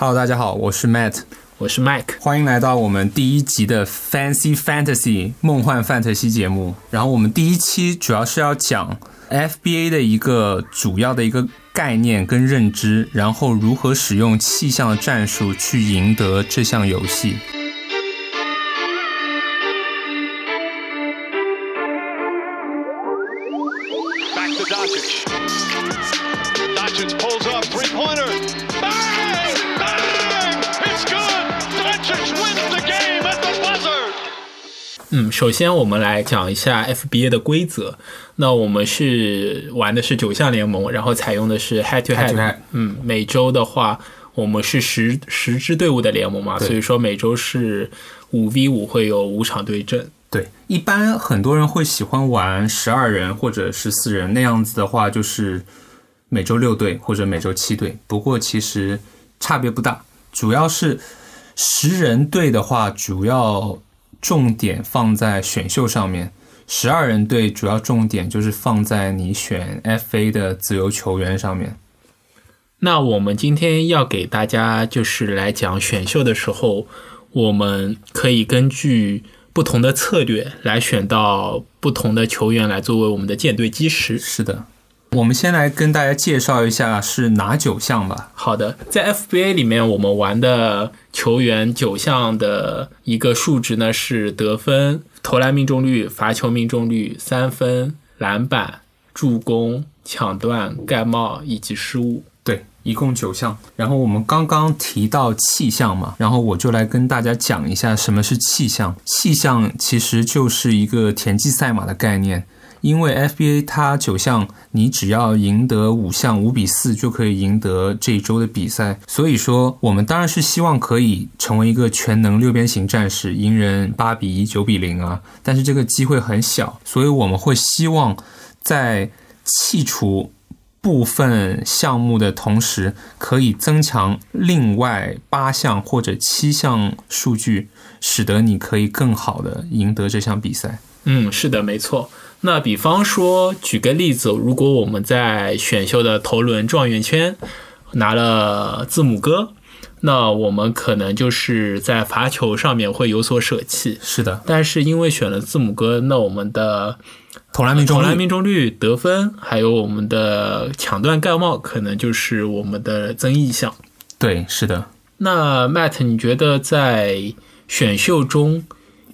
Hello，大家好，我是 Matt，我是 Mike，欢迎来到我们第一集的 Fancy Fantasy 梦幻范特西节目。然后我们第一期主要是要讲 FBA 的一个主要的一个概念跟认知，然后如何使用气象的战术去赢得这项游戏。首先我们来讲一下 FBA 的规则。那我们是玩的是九项联盟，然后采用的是 head to Head。嗯，每周的话，我们是十十支队伍的联盟嘛，所以说每周是五 v 五，会有五场对阵。对，一般很多人会喜欢玩十二人或者十四人那样子的话，就是每周六队或者每周七队。不过其实差别不大，主要是十人队的话，主要重点放在选秀上面；十二人队主要重点就是放在你选 FA 的自由球员上面。那我们今天要给大家就是来讲选秀的时候，我们可以根据不同的策略来选到不同的球员来作为我们的舰队基石。是的，我们先来跟大家介绍一下是哪九项吧。好的，在 FBA 里面，我们玩的球员九项的一个数值呢是得分、投篮命中率、罚球命中率、三分、篮板、助攻、抢断、盖帽以及失误。对，一共九项。然后我们刚刚提到气象嘛，然后我就来跟大家讲一下什么是气象。气象其实就是一个田忌赛马的概念。因为 FBA 它九项，你只要赢得五项五比四就可以赢得这一周的比赛。所以说，我们当然是希望可以成为一个全能六边形战士，赢人八比一、九比零啊。但是这个机会很小，所以我们会希望在弃除部分项目的同时，可以增强另外八项或者七项数据，使得你可以更好的赢得这项比赛。嗯，是的，没错。那比方说，举个例子，如果我们在选秀的头轮状元圈拿了字母哥，那我们可能就是在罚球上面会有所舍弃。是的，但是因为选了字母哥，那我们的投篮命中投篮率命中率、得分，还有我们的抢断盖帽，可能就是我们的增益项。对，是的。那 Matt，你觉得在选秀中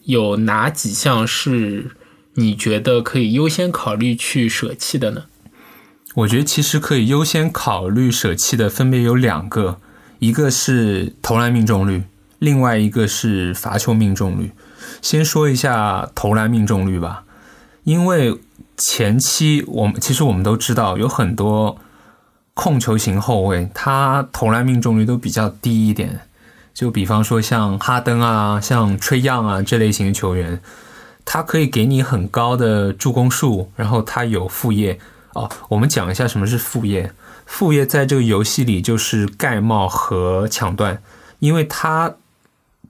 有哪几项是你觉得可以优先考虑去舍弃的呢？我觉得其实可以优先考虑舍弃的分别有两个，一个是投篮命中率，另外一个是罚球命中率。先说一下投篮命中率吧，因为前期我们其实我们都知道有很多控球型后卫，他投篮命中率都比较低一点。就比方说像哈登啊、像吹样啊这类型的球员，他可以给你很高的助攻数，然后他有副业。哦，我们讲一下什么是副业。副业在这个游戏里就是盖帽和抢断，因为它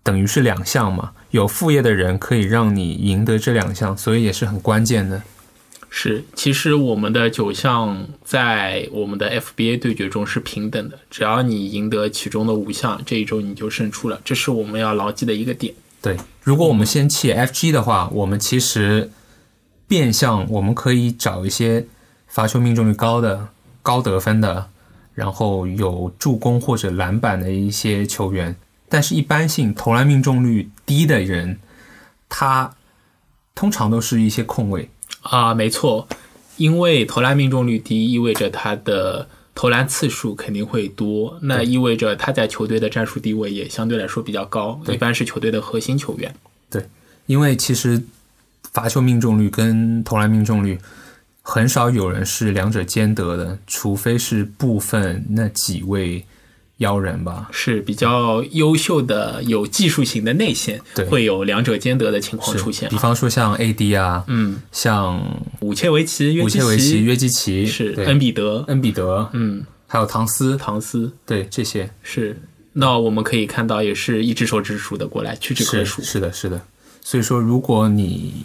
等于是两项嘛，有副业的人可以让你赢得这两项，所以也是很关键的。是，其实我们的九项在我们的 FBA 对决中是平等的，只要你赢得其中的五项，这一周你就胜出了，这是我们要牢记的一个点。对，如果我们先切 FG 的话，我们其实变相我们可以找一些罚球命中率高的、高得分的，然后有助攻或者篮板的一些球员。但是，一般性投篮命中率低的人，他通常都是一些控卫。啊，没错，因为投篮命中率低，意味着他的投篮次数肯定会多，那意味着他在球队的战术地位也相对来说比较高，一般是球队的核心球员。对，因为其实罚球命中率跟投篮命中率很少有人是两者兼得的，除非是部分那几位妖人吧。是比较优秀的、有技术型的内线对，会有两者兼得的情况出现比。方说像 AD 啊，嗯，像武切维奇、约基武切维奇、约基奇，是恩比德，恩比德，嗯，还有唐斯，唐斯对这些是。那我们可以看到，也是一只手指数的过来，屈指可数。是的，是的。所以说，如果你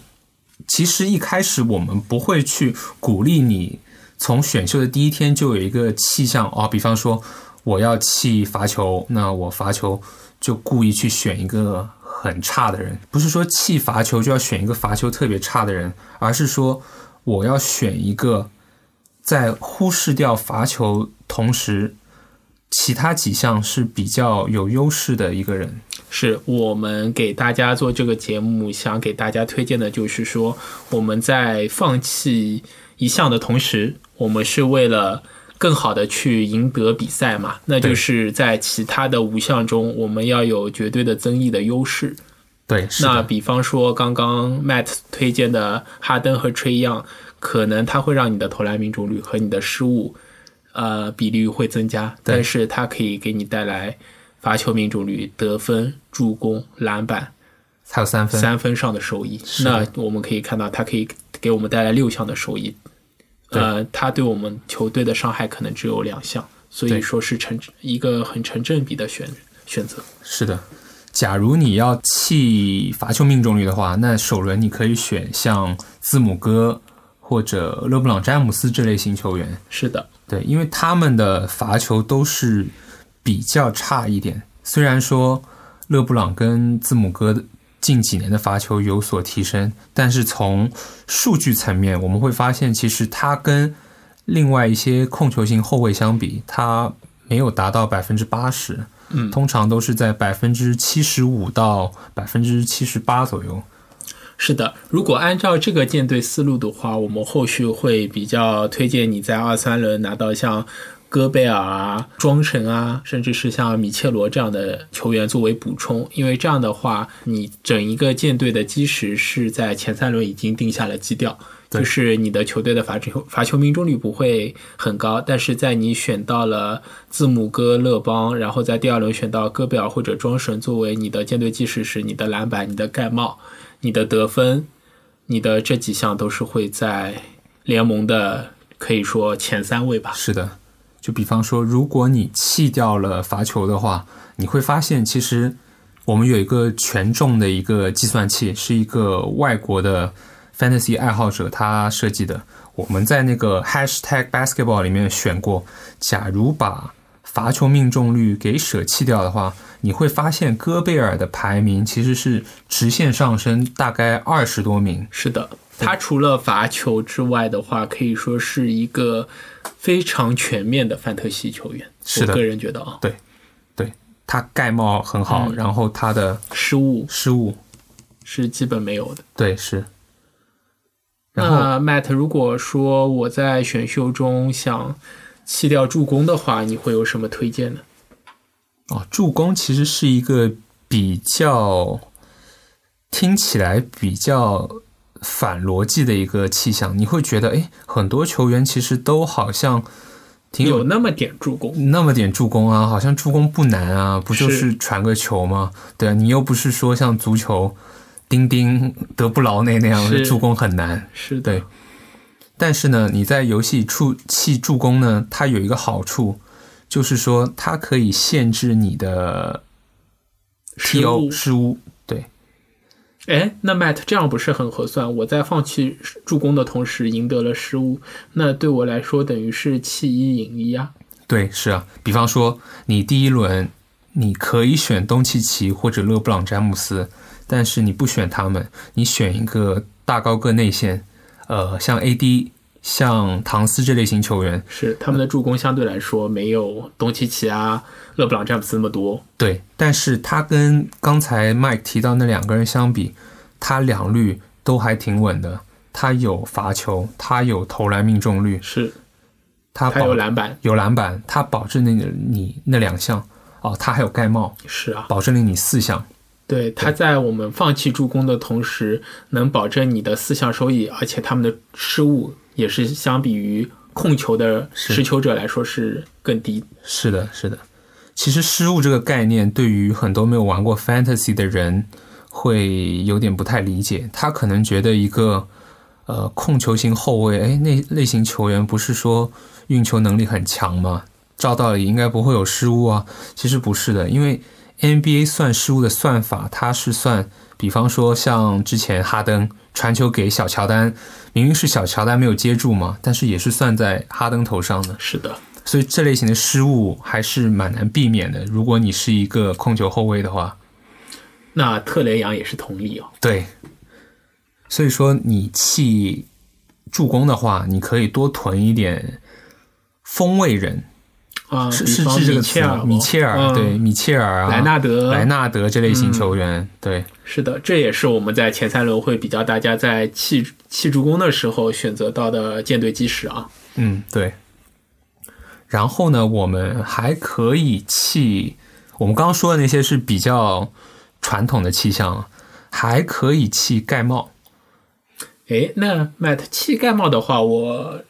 其实一开始我们不会去鼓励你从选秀的第一天就有一个气象哦，比方说我要弃罚球，那我罚球就故意去选一个很差的人，不是说弃罚球就要选一个罚球特别差的人，而是说我要选一个在忽视掉罚球同时，其他几项是比较有优势的一个人。是我们给大家做这个节目，想给大家推荐的就是说，我们在放弃一项的同时，我们是为了更好的去赢得比赛嘛，那就是在其他的五项中，我们要有绝对的增益的优势。对，那比方说刚刚 Matt 推荐的哈登和 Trey Young，，可能他会让你的投篮命中率和你的失误，呃，比率会增加，但是它可以给你带来罚球命中率、得分、助攻、篮板还有三分，三分上的收益。那我们可以看到，它可以给我们带来六项的收益。对呃，他对我们球队的伤害可能只有两项，所以说是成一个很成正比的选选择。是的，假如你要弃罚球命中率的话，那首轮你可以选像字母哥或者勒布朗詹姆斯这类型球员。是的，对，因为他们的罚球都是比较差一点。虽然说勒布朗跟字母哥近几年的罚球有所提升，但是从数据层面，我们会发现，其实他跟另外一些控球型后卫相比，他没有达到百分之八十，嗯通常都是在百分之七十五到百分之七十八左右。是的，如果按照这个舰队思路的话，我们后续会比较推荐你在二三轮拿到像戈贝尔啊、庄神啊，甚至是像米切罗这样的球员作为补充，因为这样的话，你整一个舰队的基石是在前三轮已经定下了基调。就是你的球队的罚球罚球命中率不会很高，但是在你选到了字母哥、勒邦，然后在第二轮选到戈贝尔或者庄神作为你的舰队基石时，你的篮板、你的盖帽、你的得分、你的这几项都是会在联盟的可以说前三位吧。是的，就比方说，如果你弃掉了罚球的话，你会发现其实我们有一个权重的一个计算器，是一个外国的 fantasy 爱好者他设计的。我们在那个 hashtag basketball 里面选过，假如把罚球命中率给舍弃掉的话，你会发现戈贝尔的排名其实是直线上升，大概二十多名。是的，他除了罚球之外的话，可以说是一个非常全面的范特西球员。是的我个人觉得啊，对对他盖帽很好，嗯然后他的失误失误，是基本没有的。对是。那 Matt，如果说我在选秀中想弃掉助攻的话，你会有什么推荐呢？哦，助攻其实是一个比较听起来比较反逻辑的一个气象。你会觉得，哎，很多球员其实都好像挺有有那么点助攻，那么点助攻啊，好像助攻不难啊，不就是是传个球吗？对啊，你又不是说像足球丁丁德布劳内那样的助攻很难。是的，对但是呢，你在游戏出弃助攻呢，它有一个好处，就是说它可以限制你的失误。失误。对，哎，那 Matt 这样不是很合算？我在放弃助攻的同时赢得了失误，那对我来说等于是弃一赢一啊。对，是啊。比方说，你第一轮你可以选东契奇或者勒布朗詹姆斯，但是你不选他们，你选一个大高个内线，呃，像 AD、像唐斯这类型球员，是他们的助攻相对来说没有东契奇啊、勒布朗詹姆斯那么多。对，但是他跟刚才 Mike 提到那两个人相比，他两率都还挺稳的。他有罚球，他有投篮命中率，是。他他有保篮板，有篮板，他保证了你那两项。哦，他还有盖帽，是啊，保证了你四项。对，他在我们放弃助攻的同时，能保证你的四项收益，而且他们的失误也是相比于控球的持球者来说是更低。是的，是的。其实失误这个概念对于很多没有玩过 fantasy 的人会有点不太理解。他可能觉得一个呃控球型后卫，哎，那类型球员不是说运球能力很强吗？照道理应该不会有失误啊。其实不是的，因为 NBA 算失误的算法，它是算，比方说像之前哈登传球给小乔丹，明明是小乔丹没有接住嘛，但是也是算在哈登头上的。是的，所以这类型的失误还是蛮难避免的。如果你是一个控球后卫的话，那特雷杨也是同理哦。对，所以说你弃助攻的话，你可以多囤一点锋卫人，啊，是是是这个词米切尔米切尔，嗯对，米切尔啊，莱纳德莱纳德这类型球员，对，是的，这也是我们在前三轮会比较大家在弃弃助攻的时候选择到的舰队基石啊。嗯，对。然后呢，我们还可以弃，我们刚刚说的那些是比较传统的气象，还可以弃盖帽。诶，那 Matt 弃盖帽的话，我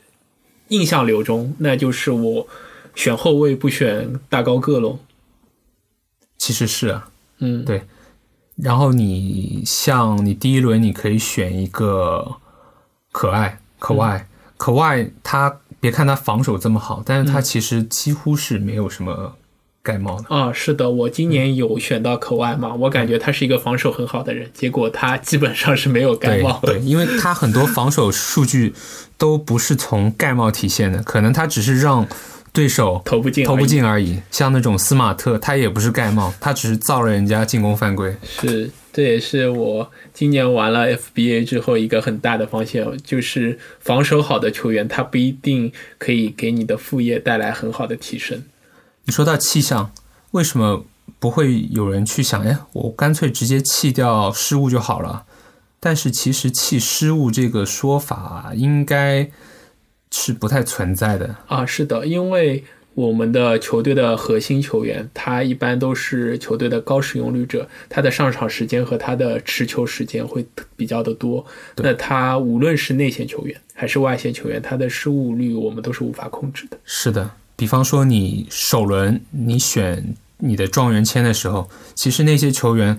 印象流中，那就是我选后卫不选大高个喽。其实是啊，嗯，对。然后你像你第一轮你可以选一个可爱可爱、可爱，他别看他防守这么好，但是他其实几乎是没有什么盖帽的。啊，是的，我今年有选到可外嘛，我感觉他是一个防守很好的人，结果他基本上是没有盖帽。对，因为他很多防守数据都不是从盖帽体现的，可能他只是让对手投不进投不进而已。像那种斯马特，他也不是盖帽，他只是造了人家进攻犯规。是，这也是我今年玩了 FBA 之后一个很大的发现，就是防守好的球员，他不一定可以给你的副业带来很好的提升。你说到气象，为什么不会有人去想？哎，我干脆直接弃掉失误就好了。但是其实弃失误这个说法应该是不太存在的。啊，是的，因为我们的球队的核心球员，他一般都是球队的高使用率者，他的上场时间和他的持球时间会比较的多。那他无论是内线球员还是外线球员，他的失误率我们都是无法控制的。是的，比方说你首轮你选你的状元签的时候，其实那些球员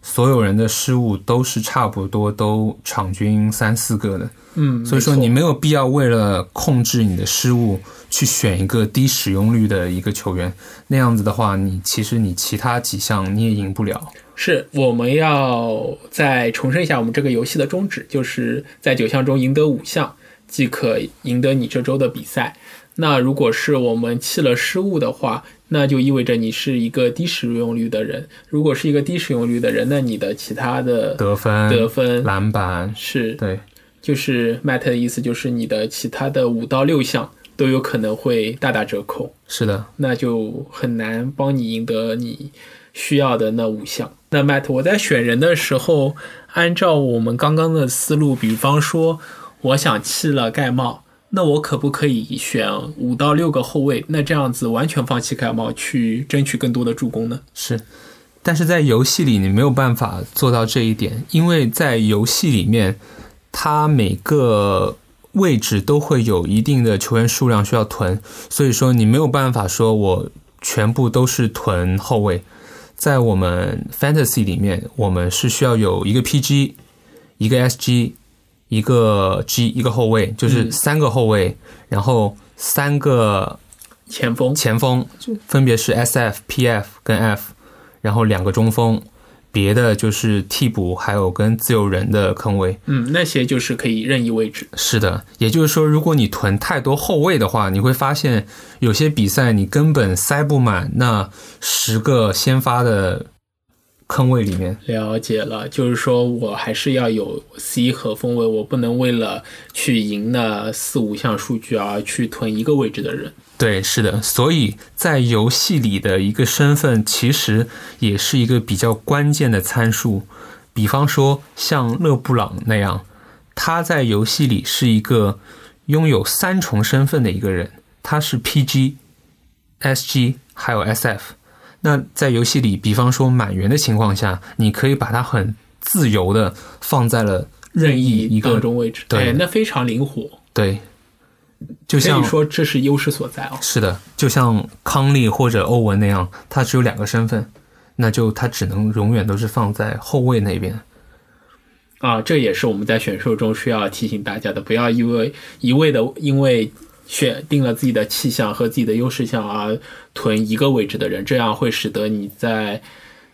所有人的失误都是差不多都场均三四个的，嗯，所以说你没有必要为了控制你的失误去选一个低使用率的一个球员，那样子的话，你其实你其他几项你也赢不了。是我们要再重申一下我们这个游戏的宗旨，就是在九项中赢得五项，即可赢得你这周的比赛。那如果是我们弃了失误的话，那就意味着你是一个低使用率的人。如果是一个低使用率的人，那你的其他的得分、得分篮板，是对，就是 Matt 的意思，就是你的其他的五到六项都有可能会大打折扣。是的，那就很难帮你赢得你需要的那五项。那 Matt，我在选人的时候，按照我们刚刚的思路，比方说，我想弃了盖帽，那我可不可以选五到六个后卫？那这样子完全放弃盖帽，去争取更多的助攻呢？是，但是在游戏里你没有办法做到这一点，因为在游戏里面，它每个位置都会有一定的球员数量需要囤，所以说你没有办法说我全部都是囤后卫。在我们 Fantasy 里面，我们是需要有一个 PG、一个 SG、一个 G、一个后卫，就是嗯三个后卫，然后三个前锋前锋分别是 SF、PF 跟 F，然后两个中锋，别的就是替补还有跟自由人的坑位。嗯，那些就是可以任意位置。是的，也就是说，如果你囤太多后卫的话，你会发现有些比赛你根本塞不满那十个先发的坑位里面。了解了，就是说我还是要有 C 和锋位，我不能为了去赢那四五项数据而去囤一个位置的人。对，是的，所以在游戏里的一个身份，其实也是一个比较关键的参数。比方说，像勒布朗那样，他在游戏里是一个拥有三重身份的一个人，他是 PG、SG 还有 SF。那在游戏里，比方说满员的情况下，你可以把它很自由的放在了任意一个中位置，对哎，那非常灵活，对，就可像以说这是优势所在哦。是的，就像康利或者欧文那样，他只有两个身份，那就他只能永远都是放在后卫那边。啊，这也是我们在选秀中需要提醒大家的，不要因为一味的因为选定了自己的气象和自己的优势项而囤一个位置的人，这样会使得你在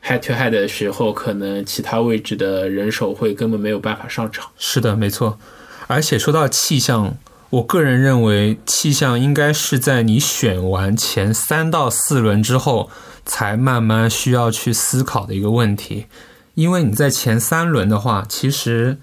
head to head 的时候，可能其他位置的人手会根本没有办法上场。是的，没错。而且说到气象，我个人认为，气象应该是在你选完前三到四轮之后，才慢慢需要去思考的一个问题。因为你在前三轮的话，其实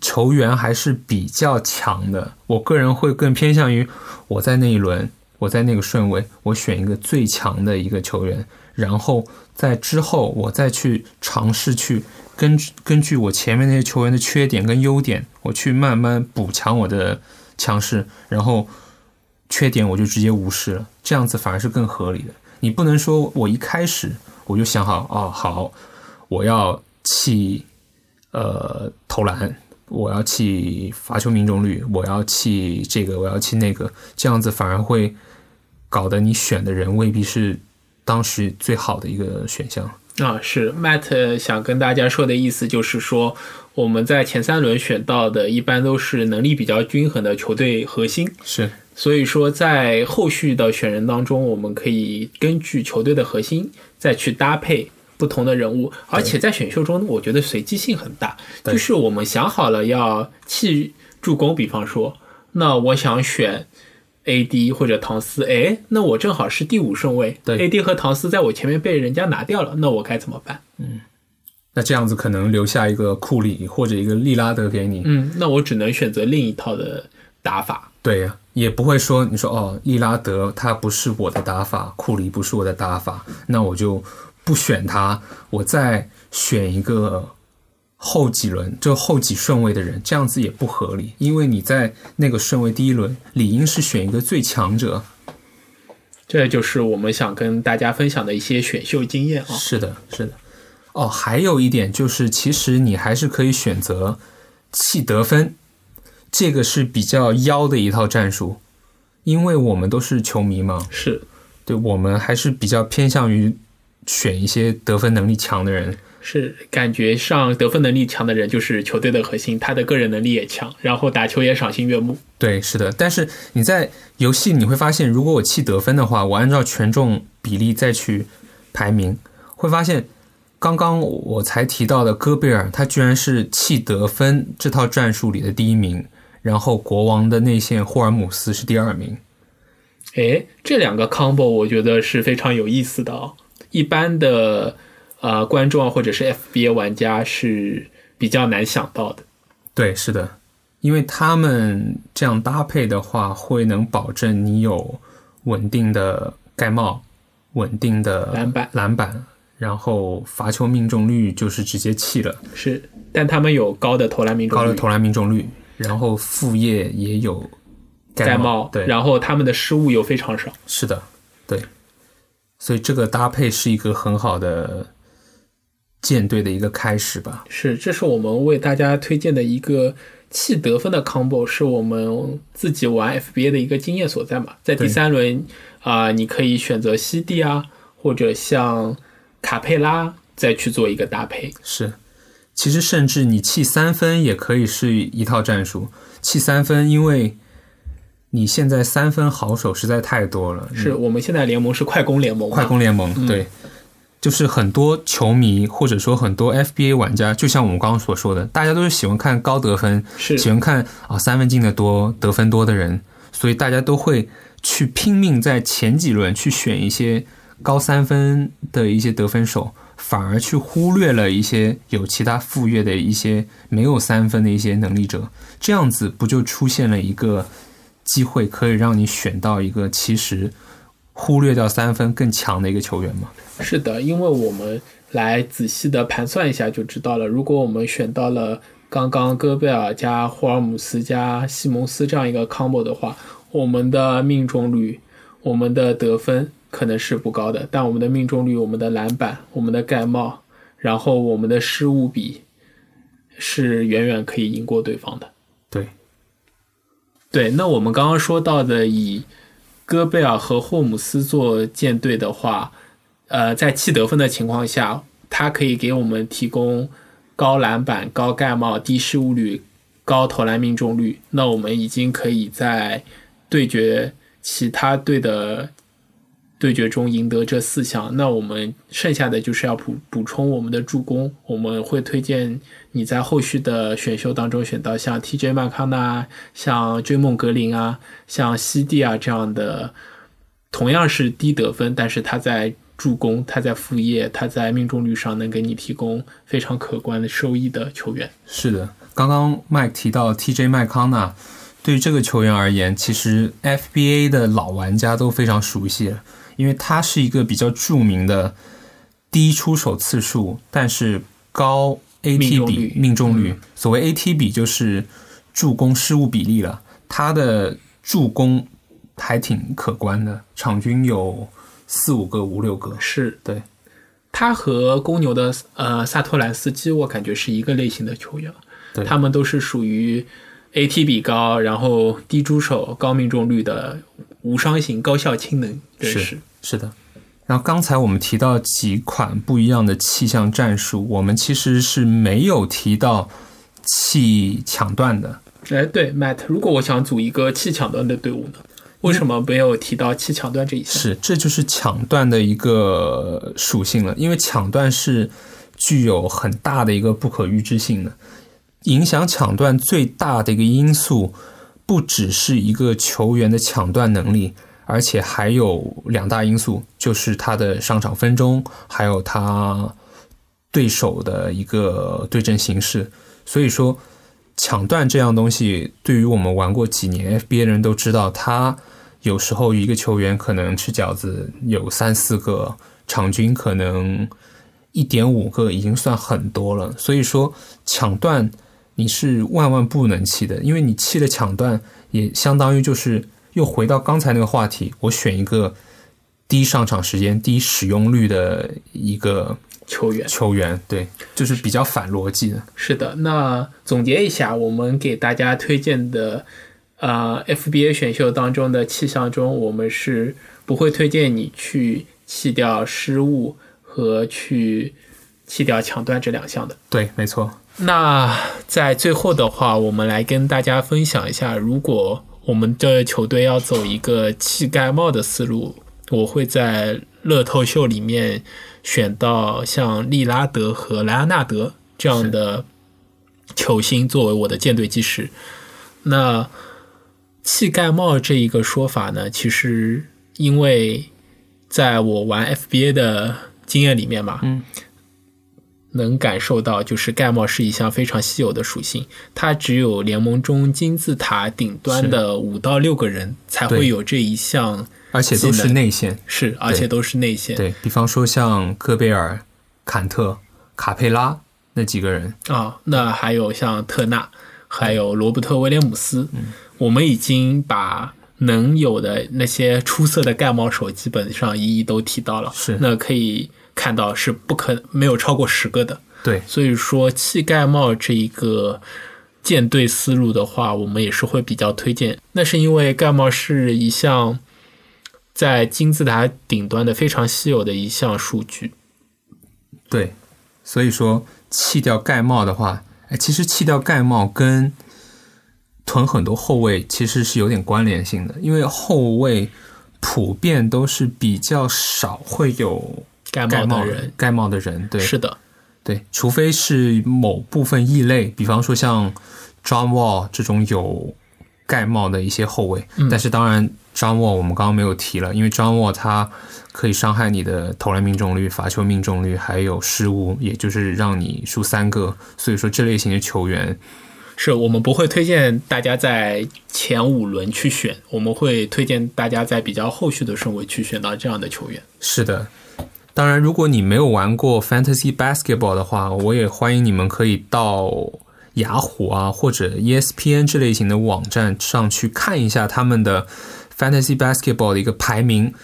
球员还是比较强的。我个人会更偏向于我在那一轮，我在那个顺位，我选一个最强的一个球员，然后在之后我再去尝试去根根据我前面那些球员的缺点跟优点，我去慢慢补强我的强势，然后缺点我就直接无视了，这样子反而是更合理的。你不能说我一开始我就想好，哦，好，我要弃呃投篮，我要弃罚球命中率，我要弃这个，我要弃那个，这样子反而会搞得你选的人未必是当时最好的一个选项。啊，是。Matt 想跟大家说的意思就是说，我们在前三轮选到的一般都是能力比较均衡的球队核心，是。所以说在后续的选人当中，我们可以根据球队的核心再去搭配不同的人物，而且在选秀中，我觉得随机性很大，就是我们想好了要弃助攻，比方说，那我想选 AD 或者唐斯，哎，那我正好是第五顺位。对，AD 和唐斯在我前面被人家拿掉了，那我该怎么办？嗯。那这样子可能留下一个库里或者一个利拉德给你，嗯，那我只能选择另一套的打法。对呀，也不会说你说哦，利拉德他不是我的打法，库里不是我的打法，那我就不选他，我再选一个后几轮就后几顺位的人，这样子也不合理，因为你在那个顺位第一轮理应是选一个最强者。这就是我们想跟大家分享的一些选秀经验啊。是的，是的。哦，还有一点就是，其实你还是可以选择弃得分，这个是比较妖的一套战术，因为我们都是球迷嘛，是对我们还是比较偏向于选一些得分能力强的人。是，感觉上得分能力强的人就是球队的核心，他的个人能力也强，然后打球也赏心悦目。对，是的。但是你在游戏你会发现，如果我弃得分的话，我按照权重比例再去排名，会发现刚刚我才提到的戈贝尔，他居然是弃得分这套战术里的第一名，然后国王的内线霍尔姆斯是第二名。诶，这两个 combo 我觉得是非常有意思的哦。一般的呃观众啊或者是 FBA 玩家是比较难想到的。对，是的，因为他们这样搭配的话，会能保证你有稳定的盖帽、稳定的篮板。篮板，然后罚球命中率就是直接弃了，是，但他们有高的投篮命中率，高的投篮命中率，然后副业也有盖帽，帽，对，然后他们的失误又非常少。是的，对，所以这个搭配是一个很好的舰队的一个开始吧。是，这是我们为大家推荐的一个弃得分的 combo，是我们自己玩 FBA 的一个经验所在嘛。在第三轮啊、你可以选择西蒂啊，或者像卡佩拉再去做一个搭配。是，其实甚至你弃三分也可以是一套战术。弃三分，因为你现在三分好手实在太多了，是我们现在联盟是快攻联盟，快攻联盟，对，就是很多球迷或者说很多 FBA 玩家，就像我们刚刚所说的，大家都是喜欢看高得分，是。喜欢看啊三分进的多、得分多的人，所以大家都会去拼命在前几轮去选一些高三分的一些得分手，反而去忽略了一些有其他副业的一些没有三分的一些能力者，这样子不就出现了一个机会，可以让你选到一个其实忽略掉三分更强的一个球员吗？是的，因为我们来仔细的盘算一下就知道了。如果我们选到了刚刚戈贝尔加霍尔姆斯加西蒙斯这样一个 combo 的话，我们的命中率、我们的得分可能是不高的，但我们的命中率、我们的篮板、我们的盖帽，然后我们的失误比是远远可以赢过对方的。对，对，那我们刚刚说到的以戈贝尔和霍姆斯做舰队的话，呃，在弃得分的情况下，他可以给我们提供高篮板、高盖帽、低失误率、高投篮命中率。那我们已经可以在对决其他队的对决中赢得这四项，那我们剩下的就是要补补充我们的助攻。我们会推荐你在后续的选秀当中选到像 TJ 麦康纳、像追梦格林啊、像西蒂啊这样的，同样是低得分，但是他在助攻、他在副业、他在命中率上能给你提供非常可观的收益的球员。是的，刚刚 Mike 提到 TJ 麦康纳，对于这个球员而言，其实 FBA 的老玩家都非常熟悉了。因为他是一个比较著名的低出手次数，但是高 AT 比命中率。所谓 AT 比就是助攻失误比例了。他的助攻还挺可观的，场均有四五个、五六个。是对，他和公牛的呃萨托兰斯基，我感觉是一个类型的球员。对，他们都是属于 AT 比高，然后低出手、高命中率的。无伤型高效氢能是是的，然后刚才我们提到几款不一样的气象战术，我们其实是没有提到气抢断的。哎，对，Matt，如果我想组一个气抢断的队伍呢？为什么没有提到气抢断这一项？是，这就是抢断的一个属性了，因为抢断是具有很大的一个不可预知性的，影响抢断最大的一个因素。不只是一个球员的抢断能力，而且还有两大因素，就是他的上场分钟，还有他对手的一个对阵形式。所以说，抢断这样东西，对于我们玩过几年 FBA 的人都知道，他有时候一个球员可能吃饺子有三四个，场均可能一点五个，已经算很多了。所以说，抢断。你是万万不能弃的，因为你弃了抢断，也相当于就是又回到刚才那个话题。我选一个低上场时间、低使用率的一个球员，球员对，就是比较反逻辑的。是的，那总结一下，我们给大家推荐的，呃，FBA 选秀当中的气象中，我们是不会推荐你去弃掉失误和去弃掉抢断这两项的。对，没错。那在最后的话，我们来跟大家分享一下，如果我们的球队要走一个弃盖帽的思路，我会在乐透秀里面选到像利拉德和莱昂纳德这样的球星作为我的舰队基石。那弃盖帽这一个说法呢，其实因为在我玩 FBA 的经验里面嘛，嗯。能感受到，就是盖帽是一项非常稀有的属性，它只有联盟中金字塔顶端的五到六个人才会有这一项，而且都是内线，是，而且都是内线。对比方说像戈贝尔、坎特、卡佩拉那几个人。啊，那还有像特纳，还有罗伯特威廉姆斯，我们已经把能有的那些出色的盖帽手基本上一一都提到了，是，那可以。看到是不可没有超过十个的，对，所以说气盖帽这一个舰队思路的话，我们也是会比较推荐。那是因为盖帽是一项在金字塔顶端的非常稀有的一项数据，对，所以说弃掉盖帽的话，哎，其实弃掉盖帽跟囤很多后卫其实是有点关联性的，因为后卫普遍都是比较少会有。盖帽的人，盖帽的人，对，是的，对，除非是某部分异类，比方说像 John Wall 这种有盖帽的一些后卫，但是当然 John Wall 我们刚刚没有提了，因为 John Wall 他可以伤害你的投篮命中率、罚球命中率，还有失误，也就是让你输三个，所以说这类型的球员。是我们不会推荐大家在前五轮去选，我们会推荐大家在比较后续的顺位去选到这样的球员。是的。当然，如果你没有玩过 Fantasy Basketball 的话，我也欢迎你们可以到雅虎啊或者 ESPN 这类型的网站上去看一下他们的 Fantasy Basketball 的一个排名，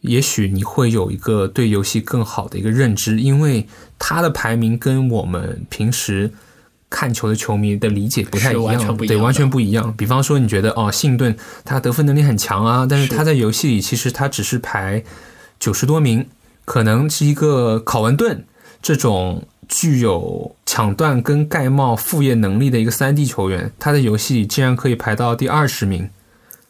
也许你会有一个对游戏更好的一个认知，因为它的排名跟我们平时看球的球迷的理解不太一样，对，完全不一样。比方说，你觉得哦，信顿他得分能力很强啊，但是他在游戏里其实他只是排九十多名。可能是一个考文顿这种具有抢断跟盖帽副业能力的一个三 D 球员，他的游戏竟然可以排到第二十名，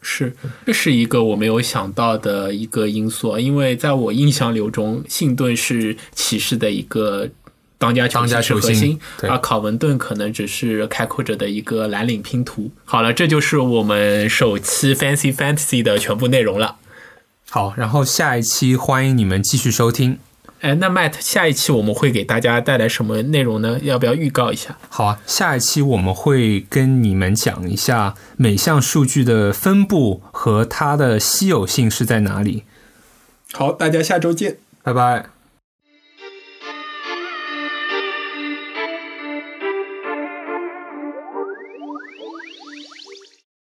是，这是一个我没有想到的一个因素，因为在我印象流中，信顿是骑士的一个当家球当家星，是核心，而考文顿可能只是开拓者的一个蓝领拼图。好了，这就是我们首期 Fancy Fantasy 的全部内容了。好，然后下一期欢迎你们继续收听。哎，那 Matt，下一期我们会给大家带来什么内容呢？要不要预告一下？好啊，下一期我们会跟你们讲一下每项数据的分布和它的稀有性是在哪里。好，大家下周见。拜拜。